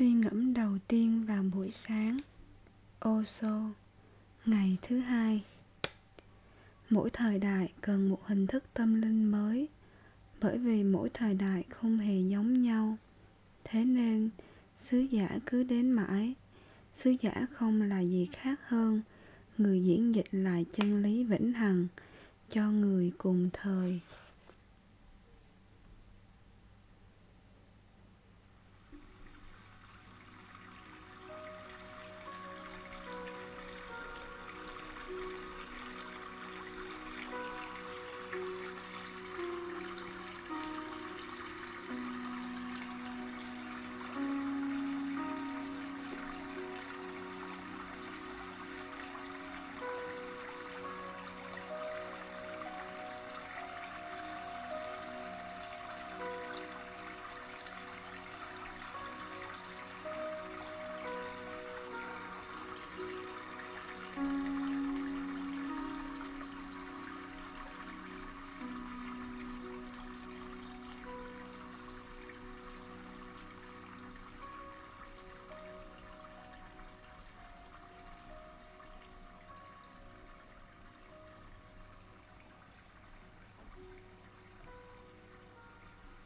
Suy ngẫm đầu tiên vào buổi sáng. Osho Ngày thứ hai. Mỗi thời đại cần một hình thức tâm linh mới, Bởi vì mỗi thời đại không hề giống nhau. Thế nên, sứ giả cứ đến mãi. Sứ giả không là gì khác hơn Người diễn dịch lại chân lý vĩnh hằng Cho người cùng thời.